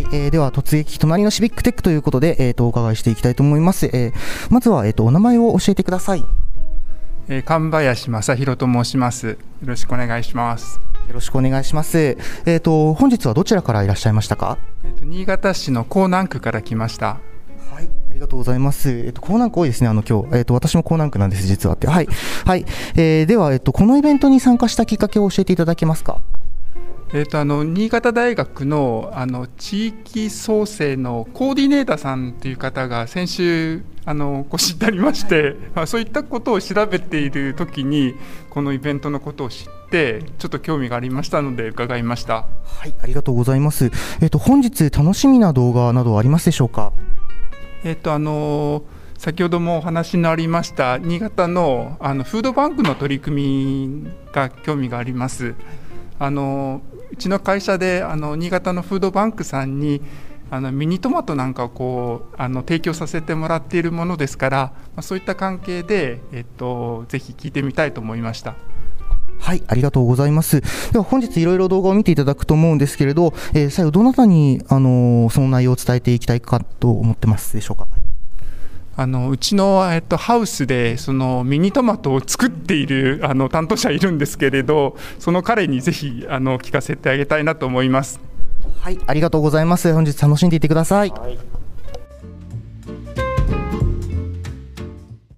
えー、では突撃隣のシビックテックということで、えー、とお伺いしていきたいと思います。えー、まずは、えー、とお名前を教えてください。えー、神林正弘と申します。よろしくお願いします。よろしくお願いします。えっ、ー、と本日はどちらからいらっしゃいましたか？えっ、ー、と新潟市の江南区から来ました。はい、ありがとうございます。えっ、と江南区多いですね。あの今日、えっ、と私も江南区なんです実はって。はい、はい。えー、ではえっ、とこのイベントに参加したきっかけを教えていただけますか？えーと、あの新潟大学のあの地域創生のコーディネーターさんという方が先週あのご知ってありまして、まあ、そういったことを調べている時にこのイベントのことを知ってちょっと興味がありましたので伺いました。はいありがとうございます、えーと、本日楽しみな動画などありますでしょうか？えっ、ー、とあの先ほどもお話のありました新潟のあのフードバンクの取り組みが興味があります。あのうちの会社であの新潟のフードバンクさんにあのミニトマトなんかをこうあの提供させてもらっているものですから、まあ、そういった関係で、えっと、ぜひ聞いてみたいと思いました。はい、ありがとうございます。では本日いろいろ動画を見ていただくと思うんですけれど、えー、最後どなたにあのその内容を伝えていきたいかと思ってますでしょうか？あのうちの、えっと、ハウスでそのミニトマトを作っているあの担当者いるんですけれどその彼にぜひあの聞かせてあげたいなと思います。はいありがとうございます。本日楽しんでいってください、はい